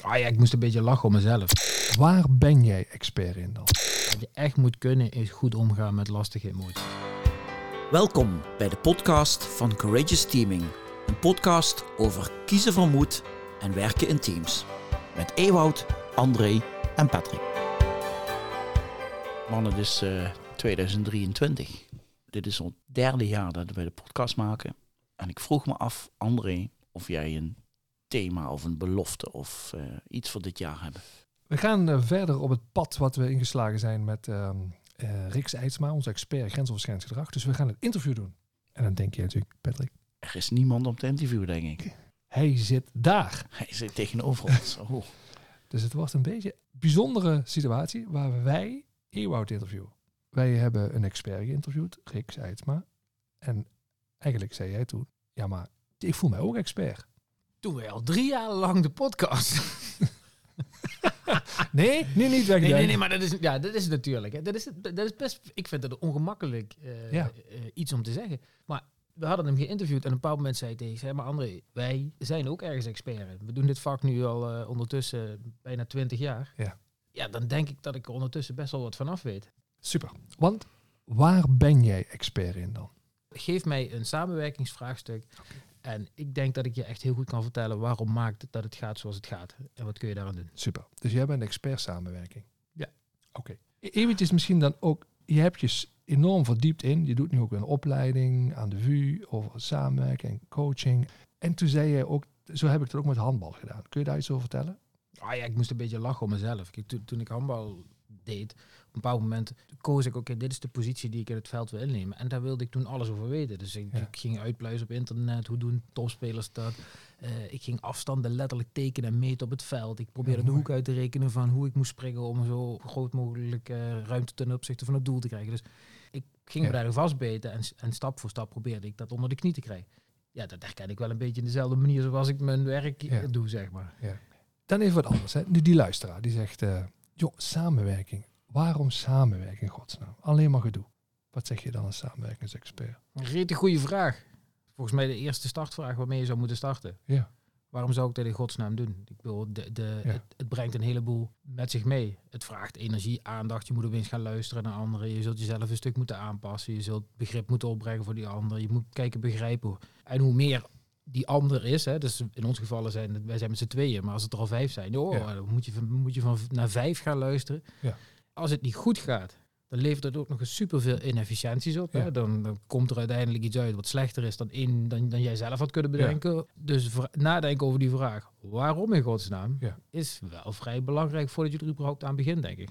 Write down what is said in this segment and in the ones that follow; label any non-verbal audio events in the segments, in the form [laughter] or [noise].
Ah ja, ik moest een beetje lachen om mezelf. Waar ben jij expert in dan? Wat je echt moet kunnen is goed omgaan met lastige emoties. Welkom bij de podcast van Courageous Teaming. Een podcast over kiezen van moed en werken in teams. Met Ewout, André en Patrick. Man, het is eh, 2023. Dit is het derde jaar dat we de podcast maken. En ik vroeg me af, André, of jij een thema of een belofte of eh, iets voor dit jaar hebt. We gaan eh, verder op het pad wat we ingeslagen zijn met ehm eh, Riks Eidsma, onze expert grensoverschrijdend gedrag. Dus we gaan het interview doen. En dan denk je natuurlijk, Patrick, Er is niemand om te interviewen, denk ik. hij zit daar. Hij zit tegenover ons. [laughs] Oh. Dus het wordt een beetje een bijzondere situatie waar wij Ewout interviewen. Wij hebben een expert geïnterviewd, Riks Eidsma. En eigenlijk zei jij toen, ja maar ik voel mij ook expert. Doen we al drie jaar lang de podcast. [laughs] Nee, nee, niet weg. Nee, nee, nee, maar dat is, ja, dat is natuurlijk. Hè. Dat, is, dat is best, ik vind het ongemakkelijk eh, Ja. eh, iets om te zeggen. Maar we hadden hem geïnterviewd en een bepaald moment zei hij tegen, zei, maar André, wij zijn ook ergens expert. We doen dit vak nu al eh, ondertussen bijna twintig jaar. Ja. Ja, dan denk ik dat ik er ondertussen best wel wat vanaf weet. Super. Want waar ben jij expert in dan? Geef mij een samenwerkingsvraagstuk. En ik denk dat ik je echt heel goed kan vertellen waarom maakt dat het gaat zoals het gaat. En wat kun je daaraan doen. Super. Dus jij bent expert samenwerking. Ja. Oké. E- Eventjes misschien dan ook, je hebt je enorm verdiept in. Je doet nu ook een opleiding aan de VU over samenwerking en coaching. En toen zei je ook, zo heb ik het ook met handbal gedaan. Kun je daar iets over vertellen? Ah ja, ik moest een beetje lachen om mezelf. Kijk, toen, toen ik handbal deed, een bepaald moment koos ik, oké, dit is de positie die ik in het veld wil innemen. En daar wilde ik toen alles over weten. Dus ik, Ja. ik ging uitpluizen op internet, hoe doen topspelers dat? Eh, ik ging afstanden letterlijk tekenen en meten op het veld. Ik probeerde Ja, de hoek uit te rekenen van hoe ik moest springen om zo groot mogelijk eh, ruimte ten opzichte van het doel te krijgen. Dus ik ging me Ja. daar vastbeten en, en stap voor stap probeerde ik dat onder de knie te krijgen. Ja, dat herken ik wel een beetje in dezelfde manier zoals ik mijn werk doe, zeg maar. Dan even wat anders. Hè. Nu die luisteraar die zegt, eh, joh, samenwerking. Waarom samenwerking in godsnaam? Alleen maar gedoe. Wat zeg je dan als samenwerkingsexpert? Een goede vraag. Volgens mij de eerste startvraag waarmee je zou moeten starten. Ja. Waarom zou ik dat in godsnaam doen? Ik bedoel, de, de, Ja. het, het brengt een heleboel met zich mee. Het vraagt energie, aandacht. Je moet opeens gaan luisteren naar anderen. Je zult jezelf een stuk moeten aanpassen. Je zult begrip moeten opbrengen voor die ander. Je moet kijken, begrijpen. En hoe meer die ander is, hè, dus in ons geval zijn wij zijn met z'n tweeën, maar als het er al vijf zijn, oh, Ja. dan moet je, van, moet je van naar vijf gaan luisteren. Ja. Als het niet goed gaat, dan levert het ook nog eens superveel inefficiënties op. Ja. Hè? Dan, dan komt er uiteindelijk iets uit wat slechter is dan, één, dan, dan jij zelf had kunnen bedenken. Dus nadenken over die vraag, waarom in godsnaam, Ja. is wel vrij belangrijk voordat je er überhaupt aan begint, denk ik.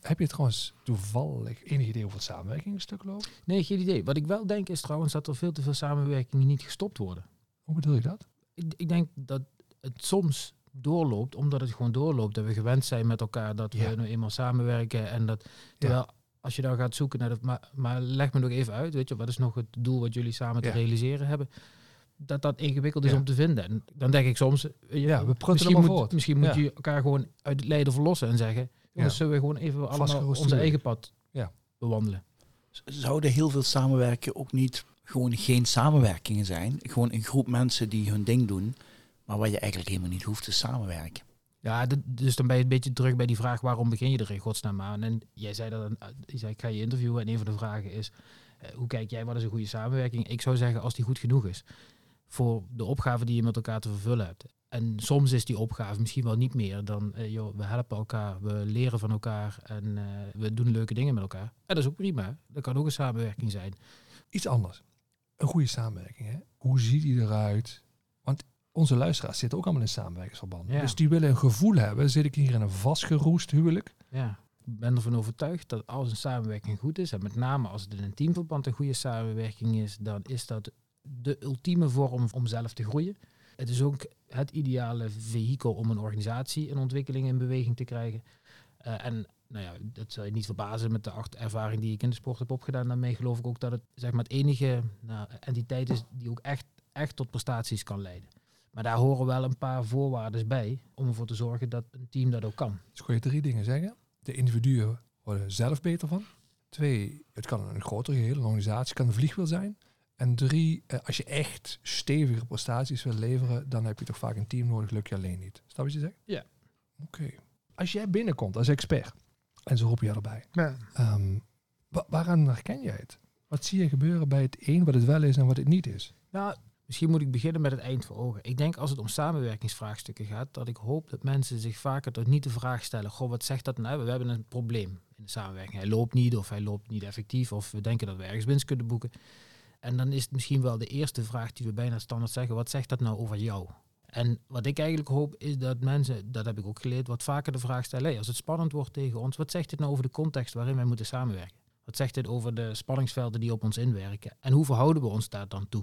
Heb je trouwens toevallig enig idee over het samenwerkingsstuk loopt? Nee, geen idee. Wat ik wel denk is trouwens dat er veel te veel samenwerkingen niet gestopt worden. Hoe bedoel je dat? Ik, ik denk dat het soms doorloopt, omdat het gewoon doorloopt. Dat we gewend zijn met elkaar, dat Ja. we nu eenmaal samenwerken. En dat, terwijl als je dan gaat zoeken naar dat, maar, maar leg me nog even uit, weet je, wat is nog het doel wat jullie samen te Ja. realiseren hebben? Dat dat ingewikkeld is Ja. om te vinden. En dan denk ik soms, je, Ja, we misschien, moet, voort. misschien moet Ja. je elkaar gewoon uit het lijden verlossen en zeggen, jongens, Ja. zullen we gewoon even allemaal onze eigen pad Ja. bewandelen? Zouden heel veel samenwerken ook niet gewoon geen samenwerkingen zijn? Gewoon een groep mensen die hun ding doen, maar waar je eigenlijk helemaal niet hoeft te samenwerken. Ja, dus dan ben je een beetje terug bij die vraag waarom begin je er in godsnaam aan? En jij zei dat, je zei ik ga je interviewen en een van de vragen is, eh, hoe kijk jij wat is een goede samenwerking? Ik zou zeggen als die goed genoeg is voor de opgave die je met elkaar te vervullen hebt. En soms is die opgave misschien wel niet meer dan, eh, joh, we helpen elkaar, we leren van elkaar en eh, we doen leuke dingen met elkaar. En dat is ook prima. Dat kan ook een samenwerking zijn. Iets anders. Een goede samenwerking. Hè? Hoe ziet die eruit? Onze luisteraars zitten ook allemaal in samenwerkingsverbanden. Ja. Dus die willen een gevoel hebben. Zit ik hier in een vastgeroest huwelijk? Ja. Ik ben ervan overtuigd dat als een samenwerking goed is, en met name als het in een teamverband een goede samenwerking is, dan is dat de ultieme vorm om zelf te groeien. Het is ook het ideale vehikel om een organisatie in ontwikkeling in beweging te krijgen. Eh, en nou ja, dat zal je niet verbazen met de acht ervaring die ik in de sport heb opgedaan. Daarmee geloof ik ook dat het zeg maar, het enige nou, entiteit is die ook echt, echt tot prestaties kan leiden. Maar daar horen wel een paar voorwaarden bij om ervoor te zorgen dat een team dat ook kan. Dus kun je drie dingen zeggen. De individuen worden zelf beter van. Twee, het kan een groter geheel, een organisatie, kan een vliegwiel zijn. En drie, eh, als je echt stevige prestaties wil leveren, dan heb je toch vaak een team nodig, lukt je alleen niet. Snap wat je zegt? Ja. Oké. Als jij binnenkomt als expert, en zo roep je erbij, Ja. ehm, wa- waaraan herken jij het? Wat zie je gebeuren bij het een, wat het wel is en wat het niet is? Nou, misschien moet ik beginnen met het eind voor ogen. Ik denk als het om samenwerkingsvraagstukken gaat, dat ik hoop dat mensen zich vaker tot niet de vraag stellen: Goh, wat zegt dat nou? We hebben een probleem in de samenwerking. Hij loopt niet, of hij loopt niet effectief, of we denken dat we ergens winst kunnen boeken. En dan is het misschien wel de eerste vraag die we bijna standaard zeggen: wat zegt dat nou over jou? En wat ik eigenlijk hoop is dat mensen, dat heb ik ook geleerd, wat vaker de vraag stellen: hey, als het spannend wordt tegen ons, wat zegt dit nou over de context waarin wij moeten samenwerken? Wat zegt dit over de spanningsvelden die op ons inwerken? En hoe verhouden we ons daar dan toe?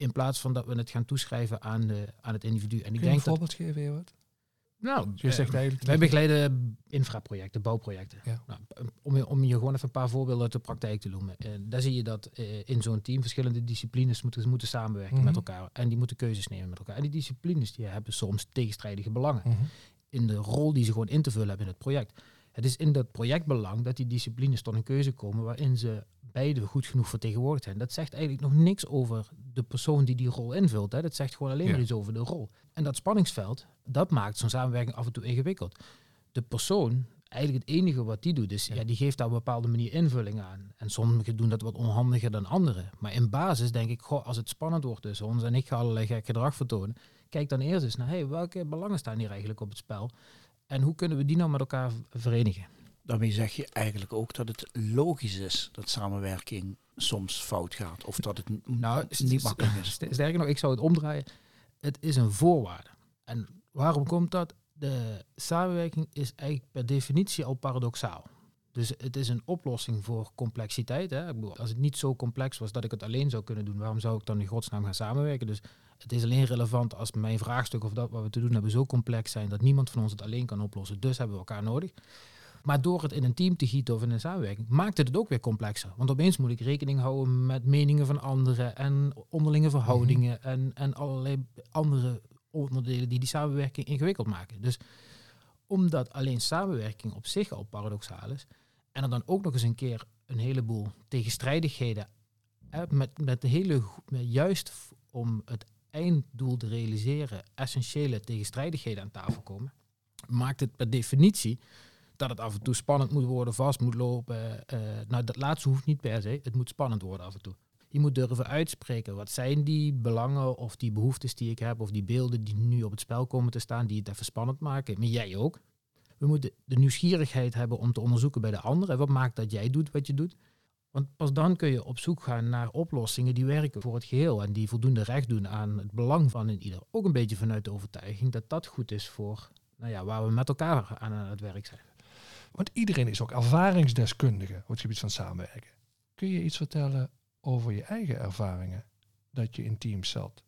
In plaats van dat we het gaan toeschrijven aan, de, aan het individu. En ik Kun je een denk dat. voorbeeld geven, Ewart? Nou, Je zegt eh, eigenlijk... wij begeleiden infraprojecten, bouwprojecten. Ja. Nou, om, je, om je gewoon even een paar voorbeelden uit de praktijk te noemen. Eh, daar zie je dat eh, in zo'n team verschillende disciplines moeten, moeten samenwerken Mhm. met elkaar. En die moeten keuzes nemen met elkaar. En die disciplines die hebben soms tegenstrijdige belangen. Mhm. In de rol die ze gewoon in te vullen hebben in het project. Het is in dat projectbelang dat die disciplines tot een keuze komen waarin ze beide goed genoeg vertegenwoordigd zijn. Dat zegt eigenlijk nog niks over de persoon die die rol invult. Hè. Dat zegt gewoon alleen Ja. maar iets over de rol. En dat spanningsveld, dat maakt zo'n samenwerking af en toe ingewikkeld. De persoon, eigenlijk het enige wat die doet, is Ja. ja. die geeft daar op een bepaalde manier invulling aan. En sommigen doen dat wat onhandiger dan anderen. Maar in basis denk ik, goh, als het spannend wordt tussen ons en ik ga allerlei gek gedrag vertonen, kijk dan eerst eens naar, hey, welke belangen staan hier eigenlijk op het spel? En hoe kunnen we die nou met elkaar verenigen? Daarmee zeg je eigenlijk ook dat het logisch is dat samenwerking soms fout gaat. Of dat het Nou, niet makkelijk [laughs] is. St- Sterker nog, ik zou het omdraaien. Het is een voorwaarde. En waarom komt dat? De samenwerking is eigenlijk per definitie al paradoxaal. Dus het is een oplossing voor complexiteit. Hè? Ik bedoel, als het niet zo complex was dat ik het alleen zou kunnen doen, waarom zou ik dan in godsnaam gaan samenwerken? Dus het is alleen relevant als mijn vraagstuk of dat wat we te doen hebben zo complex zijn dat niemand van ons het alleen kan oplossen. Dus hebben we elkaar nodig. Maar door het in een team te gieten of in een samenwerking, maakt het het ook weer complexer. Want opeens moet ik rekening houden met meningen van anderen en onderlinge verhoudingen en, en allerlei andere onderdelen die die samenwerking ingewikkeld maken. Dus omdat alleen samenwerking op zich al paradoxaal is, en er dan ook nog eens een keer een heleboel tegenstrijdigheden, hè, met, met de hele, met juist om het einddoel te realiseren, essentiële tegenstrijdigheden aan tafel komen, maakt het per definitie dat het af en toe spannend moet worden, vast moet lopen. eh, nou, dat laatste hoeft niet per se. Het moet spannend worden af en toe. Je moet durven uitspreken. Wat zijn die belangen of die behoeftes die ik heb of die beelden die nu op het spel komen te staan, die het even spannend maken. Maar jij ook. We moeten de nieuwsgierigheid hebben om te onderzoeken bij de anderen. Wat maakt dat jij doet wat je doet? Want pas dan kun je op zoek gaan naar oplossingen die werken voor het geheel en die voldoende recht doen aan het belang van een ieder. Ook een beetje vanuit de overtuiging dat dat goed is voor nou ja, waar we met elkaar aan het werk zijn. Want iedereen is ook ervaringsdeskundige op het gebied van samenwerken. Kun je iets vertellen over je eigen ervaringen? Dat je in teams zat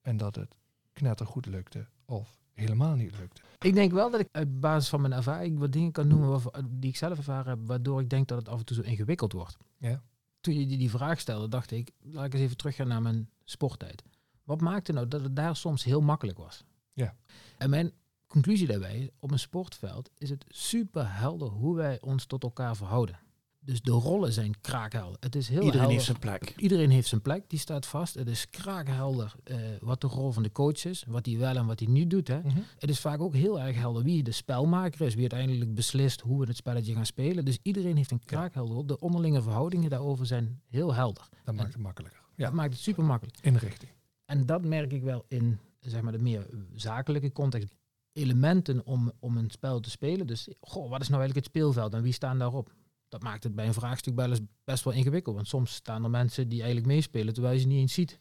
en dat het knettergoed lukte of helemaal niet lukte? Ik denk wel dat ik op basis van mijn ervaring wat dingen kan noemen die ik zelf ervaren heb, waardoor ik denk dat het af en toe zo ingewikkeld wordt. Ja. Toen je die, die vraag stelde, dacht ik, laat ik eens even teruggaan naar mijn sporttijd. Wat maakte nou dat het daar soms heel makkelijk was? Ja. En mijn conclusie daarbij, op een sportveld is het super helder hoe wij ons tot elkaar verhouden. Dus de rollen zijn kraakhelder. Het is heel Iedereen helder. heeft zijn plek. Iedereen heeft zijn plek, die staat vast. Het is kraakhelder eh, wat de rol van de coach is, wat hij wel en wat hij niet doet. Hè. Het is vaak ook heel erg helder wie de spelmaker is, wie uiteindelijk beslist hoe we het spelletje gaan spelen. Dus iedereen heeft een kraakhelder. rol. De onderlinge verhoudingen daarover zijn heel helder. Dat maakt het makkelijker. Dat Ja, maakt het super makkelijk. inrichting. En dat merk ik wel in zeg maar, de meer zakelijke context. Elementen om, om een spel te spelen. Dus goh, wat is nou eigenlijk het speelveld en wie staan daarop? Dat maakt het bij een vraagstuk wel eens best wel ingewikkeld. Want soms staan er mensen die eigenlijk meespelen terwijl je ze niet eens ziet.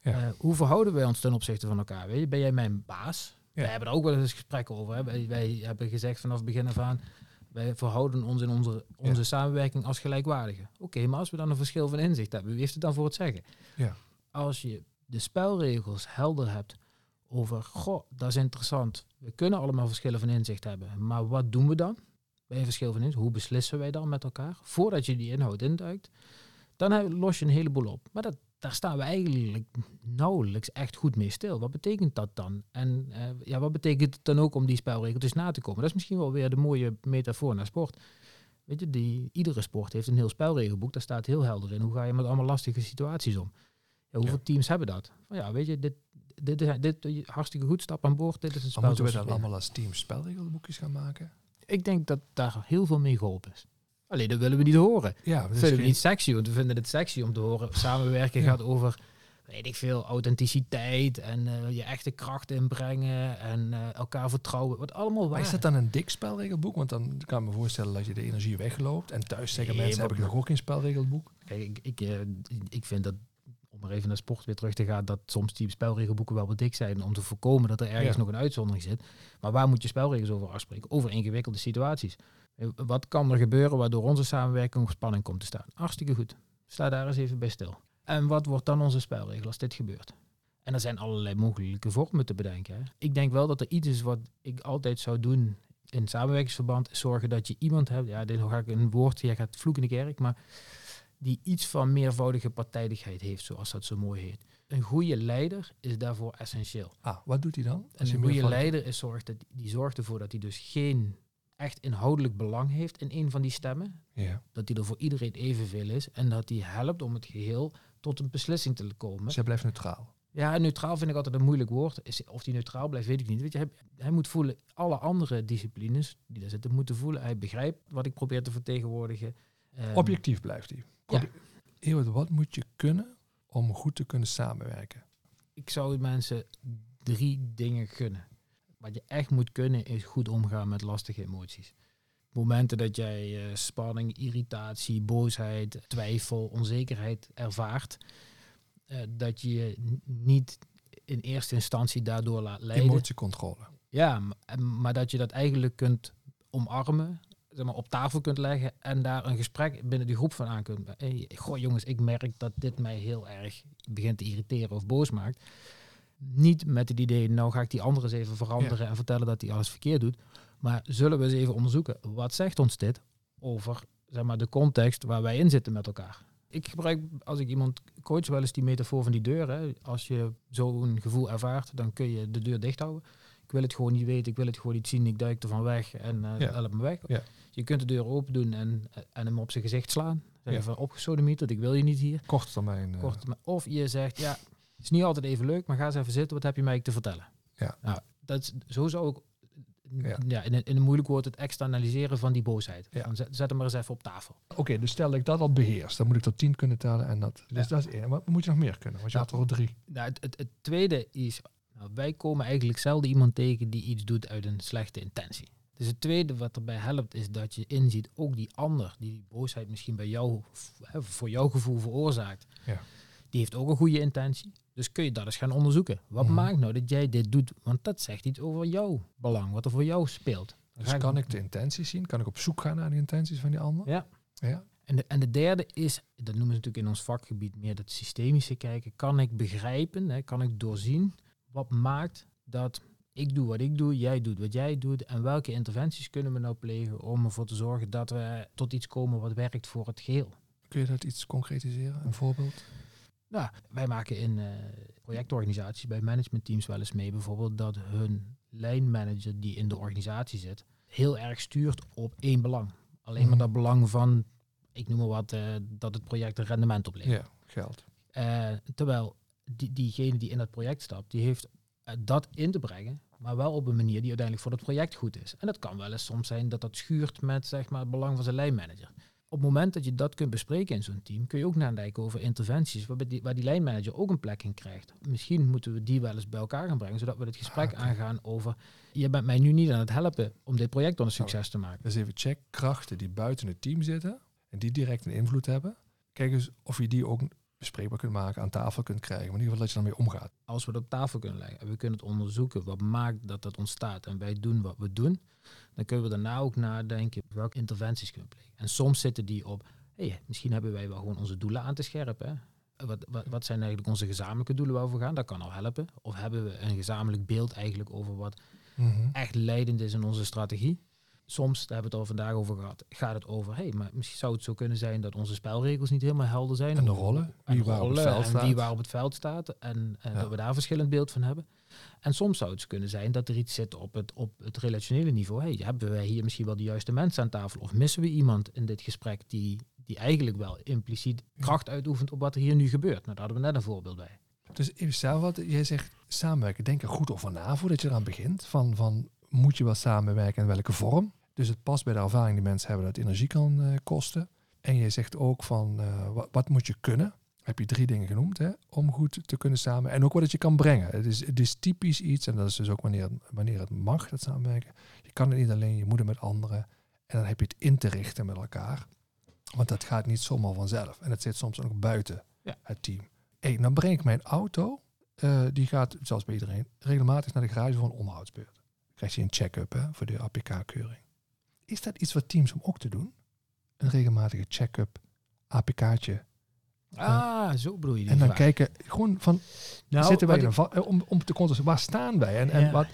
Ja. Eh, hoe verhouden wij ons ten opzichte van elkaar? Weet je? Ben jij mijn baas? Ja. We hebben er ook wel eens gesprekken over. Hè? Wij, wij hebben gezegd vanaf het begin af aan, wij verhouden ons in onze, onze Ja. samenwerking als gelijkwaardige. Oké, maar als we dan een verschil van inzicht hebben, wie heeft het dan voor het zeggen? Ja. Als je de spelregels helder hebt over, goh, dat is interessant. We kunnen allemaal verschillen van inzicht hebben, maar wat doen we dan? Bij een verschil van hoe beslissen wij dan met elkaar? Voordat je die inhoud induikt, dan los je een heleboel op. Maar dat, daar staan we eigenlijk nauwelijks echt goed mee stil. Wat betekent dat dan? En eh, ja, wat betekent het dan ook om die spelregeltjes na te komen? Dat is misschien wel weer de mooie metafoor naar sport. Weet je, die, iedere sport heeft een heel spelregelboek. Daar staat heel helder in. Hoe ga je met allemaal lastige situaties om? Ja, hoeveel Ja. teams hebben dat? Van ja, weet je, dit, dit, dit hartstikke goed, stap aan boord, dit is een spel. Maar moeten we dan allemaal als team spelregelboekjes gaan maken? Ik denk dat daar heel veel mee geholpen is. Alleen dat willen we niet horen. Ja, Dat vinden we niet sexy, want we vinden het sexy om te horen. Samenwerken Ja. gaat over, weet ik veel, authenticiteit en eh, je echte kracht inbrengen en eh, elkaar vertrouwen. Wat allemaal waar. Maar is dat dan een dik spelregelboek? Want dan kan ik me voorstellen dat je de energie wegloopt. En thuis zeggen Nee, mensen, heb ik nog ook geen spelregelboek? Kijk, ik, ik, eh, ik vind dat, maar even naar sport weer terug te gaan, dat soms die spelregelboeken wel wat dik zijn om te voorkomen dat er ergens Ja. nog een uitzondering zit. Maar waar moet je spelregels over afspreken? Over ingewikkelde situaties. Eh, Wat kan er gebeuren waardoor onze samenwerking op spanning komt te staan? Hartstikke goed. Sta daar eens even bij stil. En wat wordt dan onze spelregel als dit gebeurt? En er zijn allerlei mogelijke vormen te bedenken. Hè. Ik denk wel dat er iets is wat ik altijd zou doen in samenwerkingsverband, zorgen dat je iemand hebt, ja, dit ga ik een woord, jij gaat vloeken in de kerk, maar die iets van meervoudige partijdigheid heeft, zoals dat zo mooi heet. Een goede leider is daarvoor essentieel. Ah, wat doet hij dan? En een goede leider is zorgt dat, die zorgt ervoor dat hij dus geen echt inhoudelijk belang heeft in een van die stemmen. Ja. Dat hij er voor iedereen evenveel is. En dat hij helpt om het geheel tot een beslissing te komen. Dus hij blijft neutraal. Ja, neutraal vind ik altijd een moeilijk woord. Is- Of die neutraal blijft, weet ik niet. Weet je, hij, hij moet voelen, alle andere disciplines die daar zitten, moeten voelen. Hij begrijpt wat ik probeer te vertegenwoordigen. Ehm, Objectief blijft hij. Ja. Wat moet je kunnen om goed te kunnen samenwerken? ik zou mensen drie dingen gunnen. Wat je echt moet kunnen is goed omgaan met lastige emoties. Momenten dat jij eh, spanning, irritatie, boosheid, twijfel, onzekerheid ervaart, eh, dat je je niet in eerste instantie daardoor laat leiden. Emotiecontrole. Ja, maar dat je dat eigenlijk kunt omarmen, zeg maar, op tafel kunt leggen en daar een gesprek binnen die groep van aan kunt. Hey, goh jongens, ik merk dat dit mij heel erg begint te irriteren of boos maakt. Niet met het idee, nou ga ik die andere eens even veranderen en vertellen dat hij alles verkeerd doet. Maar zullen we eens even onderzoeken, wat zegt ons dit over zeg maar, de context waar wij in zitten met elkaar? Ik gebruik, als ik iemand coach, wel eens die metafoor van die deur. Hè. Als je zo'n gevoel ervaart, dan kun je de deur dicht houden. Ik wil het gewoon niet weten, ik wil het gewoon niet zien, ik duik er van weg en eh Ja. help me weg. Ja. Je kunt de deur open doen en, en hem op zijn gezicht slaan. Zeggen Ja. van opgesodemieterd, ik wil je niet hier. Korte termijn. eh, Kort, of je zegt, ja, het is niet altijd even leuk, maar ga eens even zitten, wat heb je mij te vertellen? Ja. Nou, dat is, zo zou ik Ja. ja. in, een, in een moeilijk woord het externaliseren van die boosheid. Ja. Zet, zet hem maar eens even op tafel. Oké, dus stel dat ik dat al beheers, dan moet ik tot tien kunnen tellen. En dat, dus Ja. dat is één. Wat moet je nog meer kunnen? Want je Ja. had er al drie. Nou, het, het, het tweede is, nou, wij komen eigenlijk zelden iemand tegen die iets doet uit een slechte intentie. Dus het tweede wat erbij helpt is dat je inziet, ook die ander die die boosheid misschien bij jou, voor jouw gevoel veroorzaakt, Ja. die heeft ook een goede intentie. Dus kun je dat eens gaan onderzoeken. Wat Mhm. maakt nou dat jij dit doet? Want dat zegt iets over jouw belang, wat er voor jou speelt. Dan Dus kan ik de intenties zien? Kan ik op zoek gaan naar de intenties van die ander? Ja. Ja. En de, en de derde is, dat noemen ze natuurlijk in ons vakgebied meer dat systemische kijken. Kan ik begrijpen, hè, kan ik doorzien wat maakt dat ik doe wat ik doe, jij doet wat jij doet. En welke interventies kunnen we nou plegen om ervoor te zorgen dat we tot iets komen wat werkt voor het geheel. Kun je dat iets concretiseren? Een voorbeeld? Nou, wij maken in eh, projectorganisaties bij managementteams wel eens mee bijvoorbeeld dat hun lijnmanager die in de organisatie zit, heel erg stuurt op één belang. Alleen maar Mhm. dat belang van, ik noem maar wat, eh, dat het project een rendement oplevert. Ja, geld. Eh, terwijl die, diegene die in dat project stapt, die heeft eh, dat in te brengen, maar wel op een manier die uiteindelijk voor het project goed is. En dat kan wel eens soms zijn dat dat schuurt met zeg maar, het belang van zijn lijnmanager. Op het moment dat je dat kunt bespreken in zo'n team, kun je ook nadenken over interventies waar die, waar die lijnmanager ook een plek in krijgt. Misschien moeten we die wel eens bij elkaar gaan brengen, zodat we het gesprek Ah, aangaan over, je bent mij nu niet aan het helpen om dit project tot een succes te maken. Dus even check krachten die buiten het team zitten en die direct een invloed hebben. Kijk eens of je die ook bespreekbaar kunt maken, aan tafel kunt krijgen. Maar in ieder geval dat je daarmee omgaat. als we het op tafel kunnen leggen en we kunnen het onderzoeken wat maakt dat dat ontstaat en wij doen wat we doen, dan kunnen we daarna ook nadenken welke interventies kunnen we plegen. En soms zitten die op, hey, misschien hebben wij wel gewoon onze doelen aan te scherpen. Hè? Wat, wat, wat zijn eigenlijk onze gezamenlijke doelen waar we gaan? Dat kan al helpen. Of hebben we een gezamenlijk beeld eigenlijk over wat echt leidend is in onze strategie? Soms, daar hebben we het al vandaag over gehad, gaat het over, hey, maar misschien zou het zo kunnen zijn dat onze spelregels niet helemaal helder zijn. En de rollen, en wie de waar op het veld en staat. wie waar op het veld staat. En, en Ja. dat we daar verschillend beeld van hebben. En soms zou het kunnen zijn dat er iets zit op het, op het relationele niveau. Hey, hebben wij hier misschien wel de juiste mensen aan tafel? Of missen we iemand in dit gesprek die, die eigenlijk wel impliciet kracht uitoefent op wat er hier nu gebeurt. Nou, daar hadden we net een voorbeeld bij. Dus even samenvatten, jij zegt samenwerken, denk er goed over na voordat je eraan begint. Van, van moet je wel samenwerken en welke vorm? Dus het past bij de ervaring die mensen hebben dat het energie kan eh, kosten. En je zegt ook van eh, wat, wat moet je kunnen? Heb je drie dingen genoemd hè, om goed te kunnen samen. En ook wat het je kan brengen. Het is, het is typisch iets, en dat is dus ook wanneer, wanneer het mag, dat samenwerken. Je kan het niet alleen, je moet het met anderen. En dan heb je het in te richten met elkaar. Want dat gaat niet zomaar vanzelf. En het zit soms ook buiten Ja. het team. Hey, dan breng ik mijn auto, eh, die gaat, zoals bij iedereen, regelmatig naar de garage voor een onderhoudsbeurt. Dan krijg je een check-up hè, voor de APK-keuring. Is dat iets wat teams om ook te doen? Een regelmatige check-up, APK'tje. Ah, zo bedoel je die En dan vraag. kijken, gewoon van, Nou, zitten wij va- eh, om, om te controleren, waar staan wij? En, en wat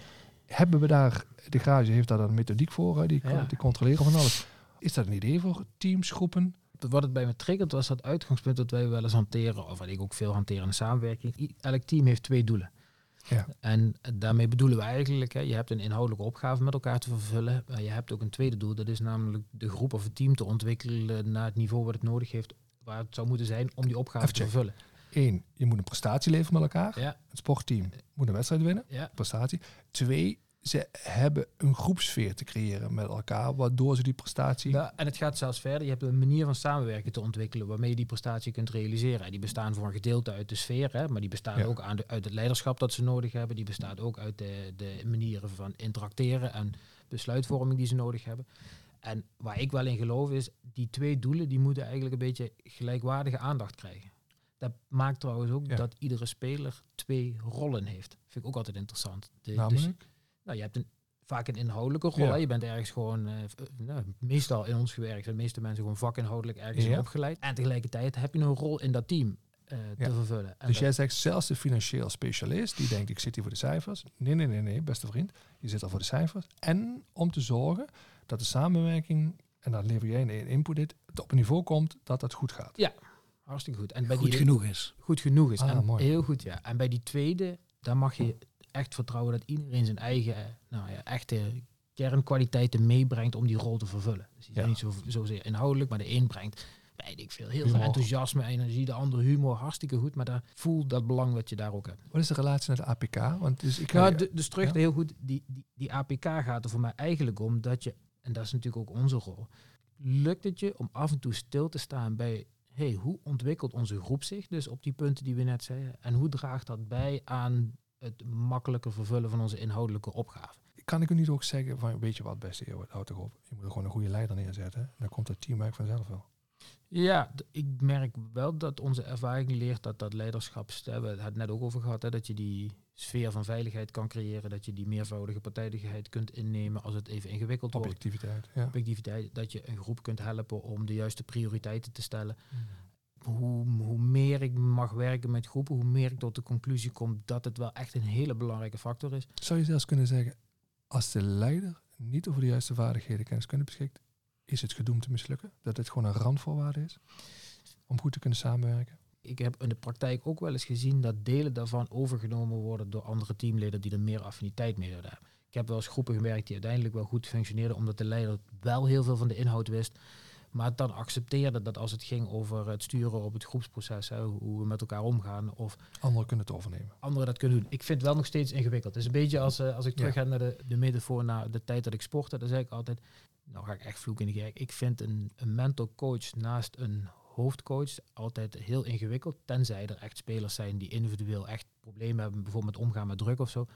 hebben we daar, de garage heeft daar een methodiek voor, hè, die, Ja. die controleren van alles. Is dat een idee voor teams, groepen? wat het bij me triggert was dat uitgangspunt dat wij wel eens hanteren, of wat ik ook veel hanteer in de samenwerking. Elk team heeft twee doelen. Ja. En daarmee bedoelen we eigenlijk, hè, je hebt een inhoudelijke opgave met elkaar te vervullen, maar je hebt ook een tweede doel, dat is namelijk de groep of het team te ontwikkelen naar het niveau wat het nodig heeft, waar het zou moeten zijn om die opgave te vervullen. Eén, je moet een prestatie leveren met elkaar. Ja, Het sportteam moet een wedstrijd winnen, ja. prestatie. Twee, ze hebben een groepsfeer te creëren met elkaar, waardoor ze die prestatie... Ja, en het gaat zelfs verder. Je hebt een manier van samenwerken te ontwikkelen waarmee je die prestatie kunt realiseren. En die bestaan voor een gedeelte uit de sfeer, hè, maar die bestaan Ja. ook aan de, uit het leiderschap dat ze nodig hebben. Die bestaat ook uit de, de manieren van interacteren en besluitvorming die ze nodig hebben. En waar ik wel in geloof is, die twee doelen die moeten eigenlijk een beetje gelijkwaardige aandacht krijgen. Dat maakt trouwens ook Ja. dat iedere speler twee rollen heeft. Vind ik ook altijd interessant. De, dus, nou, je hebt een, vaak een inhoudelijke rol. Ja. Je bent ergens gewoon, eh, eh, nou, meestal in ons gewerkt, zijn de meeste mensen gewoon vakinhoudelijk ergens Ja. opgeleid. En tegelijkertijd heb je een rol in dat team eh, te Ja. vervullen. En dus dat- jij zegt zelfs de financieel specialist, die denkt ik zit hier voor de cijfers. Nee, nee, nee, nee, beste vriend. Je zit al voor de cijfers. En om te zorgen dat de samenwerking, en daar lever jij een input dit, op een niveau komt dat het goed gaat. hartstikke goed. En bij Goed die, genoeg is. goed genoeg is. Ah, en mooi. Heel goed, ja. En bij die tweede, daar mag je echt vertrouwen dat iedereen zijn eigen, eh, nou ja, echte kernkwaliteiten meebrengt om die rol te vervullen. Dus die zijn Ja. niet zo, zozeer inhoudelijk, maar de een brengt, weet ik veel, heel veel enthousiasme, energie, de andere humor, hartstikke goed. Maar daar voel dat belang wat je daar ook hebt. Wat is de relatie naar de APK? Want dus ik de- dus terug Ja. heel goed. Die, die, die APK gaat er voor mij eigenlijk om dat je, en dat is natuurlijk ook onze rol, lukt het je om af en toe stil te staan bij, hey, hoe ontwikkelt onze groep zich dus op die punten die we net zeiden? En hoe draagt dat bij aan het makkelijker vervullen van onze inhoudelijke opgave? kan ik u niet ook zeggen van weet je wat beste eeuw, houd toch op. Je moet er gewoon een goede leider neerzetten. En dan komt het team eigenlijk vanzelf wel. Ja, ik merk wel dat onze ervaring leert dat dat leiderschap, we hebben het net ook over gehad, hè, dat je die sfeer van veiligheid kan creëren, dat je die meervoudige partijdigheid kunt innemen als het even ingewikkeld wordt. Objectiviteit. Ja. objectiviteit, dat je een groep kunt helpen om de juiste prioriteiten te stellen. Hoe, hoe meer ik mag werken met groepen, hoe meer ik tot de conclusie kom dat het wel echt een hele belangrijke factor is. Zou je zelfs kunnen zeggen, als de leider niet over de juiste vaardigheden kennis kunnen beschikt, is het gedoemd te mislukken? Dat het gewoon een randvoorwaarde is om goed te kunnen samenwerken? Ik heb in de praktijk ook wel eens gezien dat delen daarvan overgenomen worden door andere teamleden die er meer affiniteit mee hebben. Ik heb wel eens groepen gewerkt die uiteindelijk wel goed functioneerden, omdat de leider wel heel veel van de inhoud wist. Maar dan accepteerde dat als het ging over het sturen op het groepsproces, hè, hoe we met elkaar omgaan, of Anderen kunnen het overnemen. anderen dat kunnen doen. Ik vind het wel nog steeds ingewikkeld. Het is een beetje als, eh, als ik terug Ja. ga naar de, de metafoor naar de tijd dat ik sportte. Dan zeg ik altijd, nou ga ik echt vloeken in de kerk. Ik vind een, een mental coach naast een hoofdcoach altijd heel ingewikkeld. Tenzij er echt spelers zijn die individueel echt problemen hebben. Bijvoorbeeld met omgaan met druk of zo.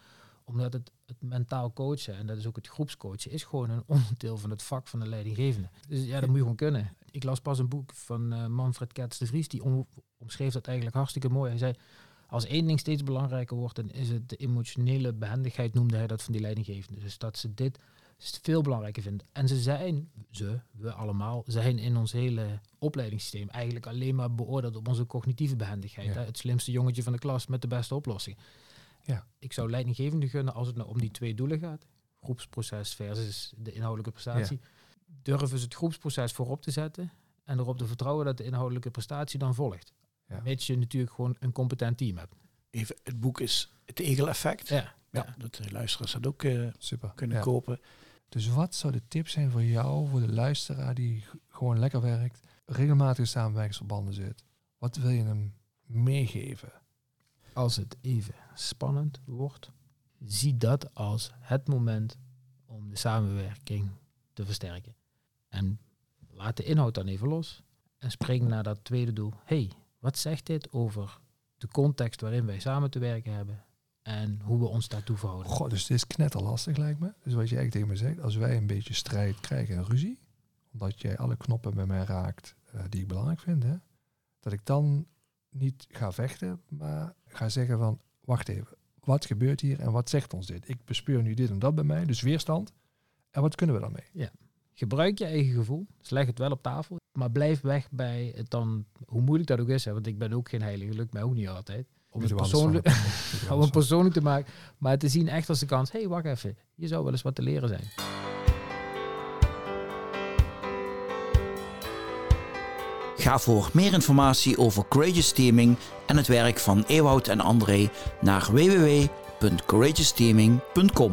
Omdat het, het mentaal coachen, en dat is ook het groepscoachen, is gewoon een [laughs] onderdeel van het vak van de leidinggevende. Dus ja, dat moet je gewoon kunnen. Ik las pas een boek van eh, Manfred Kets de Vries. Die om- omschreef dat eigenlijk hartstikke mooi. Hij zei, als één ding steeds belangrijker wordt, dan is het de emotionele behendigheid, noemde hij dat van die leidinggevende. Dus dat ze dit veel belangrijker vinden. En ze zijn, ze, we allemaal, zijn in ons hele opleidingssysteem eigenlijk alleen maar beoordeeld op onze cognitieve behendigheid. Ja. Hè? Het slimste jongetje van de klas met de beste oplossing. Ja. Ik zou leidinggevende gunnen als het nou om die twee doelen gaat. Groepsproces versus de inhoudelijke prestatie. Durven ze het groepsproces voorop te zetten en erop te vertrouwen dat de inhoudelijke prestatie dan volgt. Ja. Mits je natuurlijk gewoon een competent team hebt. Even, het boek is Het Egel-effect. Ja, Ja, dat de luisteraars dat ook eh, Super. kunnen Ja. kopen. Dus wat zou de tip zijn voor jou, voor de luisteraar die gewoon lekker werkt, regelmatig in samenwerkingsverbanden zit? Wat wil je hem meegeven? Als het even spannend wordt, zie dat als het moment om de samenwerking te versterken. En laat de inhoud dan even los en spring naar dat tweede doel. hey, wat zegt dit over de context waarin wij samen te werken hebben en hoe we ons daartoe verhouden? Goh, dus het is knetterlastig lijkt me. Dus wat je eigenlijk tegen me zegt, als wij een beetje strijd krijgen en ruzie, omdat jij alle knoppen bij mij raakt eh, die ik belangrijk vind, hè, dat ik dan niet ga vechten, maar ga zeggen van, wacht even, wat gebeurt hier en wat zegt ons dit? Ik bespeur nu dit en dat bij mij, dus weerstand. En wat kunnen we dan mee? Gebruik je eigen gevoel, dus leg het wel op tafel, maar blijf weg bij het dan, hoe moeilijk dat ook is, hè, want ik ben ook geen heilige, lukt mij ook niet altijd. Om het, persoonlijk, [laughs] om het persoonlijk te maken, maar te zien echt als de kans, hé, hey, wacht even, hier zou wel eens wat te leren zijn. Ga voor meer informatie over Courageous Teaming en het werk van Ewout en André naar www.courageousteaming.com.